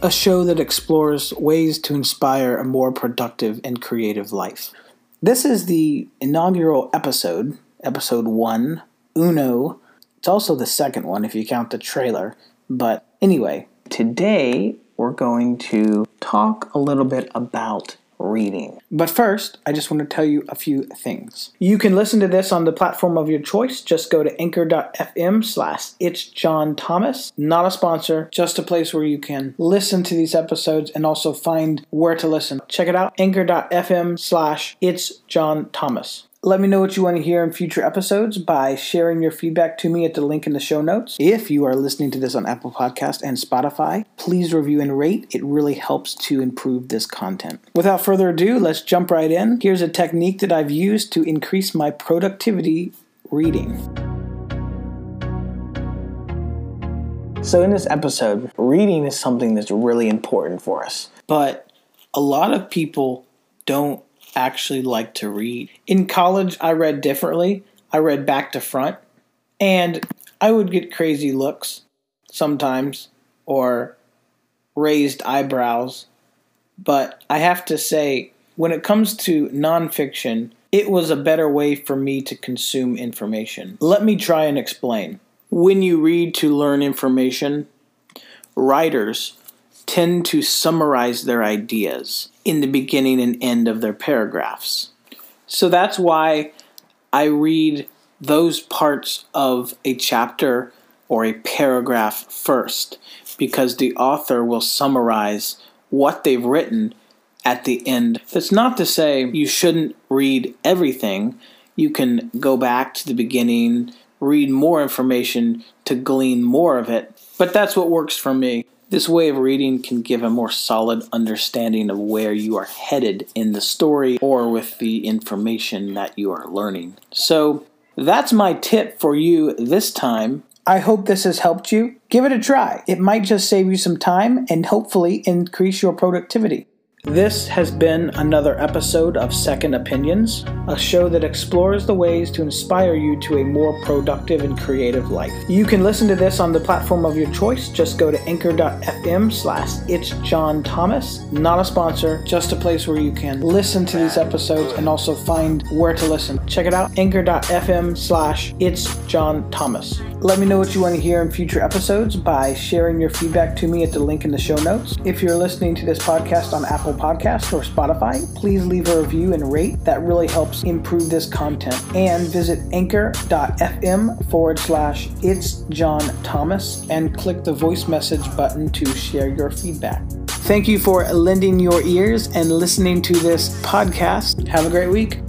a show that explores ways to inspire a more productive and creative life. This is the inaugural episode, episode one, Uno. It's also the second one if you count the trailer. But anyway, today we're going to talk a little bit about reading. But first, I just want to tell you a few things. You can listen to this on the platform of your choice. Just go to anchor.fm slash it's John Thomas. Not a sponsor, just a place where you can listen to these episodes and also find where to listen. Check it out, anchor.fm slash it's John Thomas. Let me know what you want to hear in future episodes by sharing your feedback to me at the link in the show notes. If you are listening to this on Apple Podcast and Spotify, please review and rate. It really helps to improve this content. Without further ado, let's jump right in. Here's a technique that I've used to increase my productivity reading. So, in this episode, reading is something that's really important for us. But a lot of people don't actually like to read. In college, I read differently. I read back to front, and I would get crazy looks sometimes or raised eyebrows. But I have to say, when it comes to nonfiction, it was a better way for me to consume information. Let me try and explain. When you read to learn information, writers tend to summarize their ideas in the beginning and end of their paragraphs. So that's why I read those parts of a chapter or a paragraph first, because the author will summarize what they've written at the end. That's not to say you shouldn't read everything. You can go back to the beginning, read more information to glean more of it, but that's what works for me. This way of reading can give a more solid understanding of where you are headed in the story or with the information that you are learning. So, that's my tip for you this time. I hope this has helped you. Give it a try. It might just save you some time and hopefully increase your productivity. This has been another episode of Second Opinions, a show that explores the ways to inspire you to a more productive and creative life. You can listen to this on the platform of your choice. Just go to anchor.fm slash it's John Thomas. Not a sponsor, just a place where you can listen to these episodes and also find where to listen. Check it out, anchor.fm slash it's John Thomas. Let me know what you want to hear in future episodes by sharing your feedback to me at the link in the show notes. If you're listening to this podcast on Apple Podcasts or Spotify, please leave a review and rate. That really helps improve this content. And visit anchor.fm forward slash it's John Thomas and click the voice message button to share your feedback. Thank you for lending your ears and listening to this podcast. Have a great week.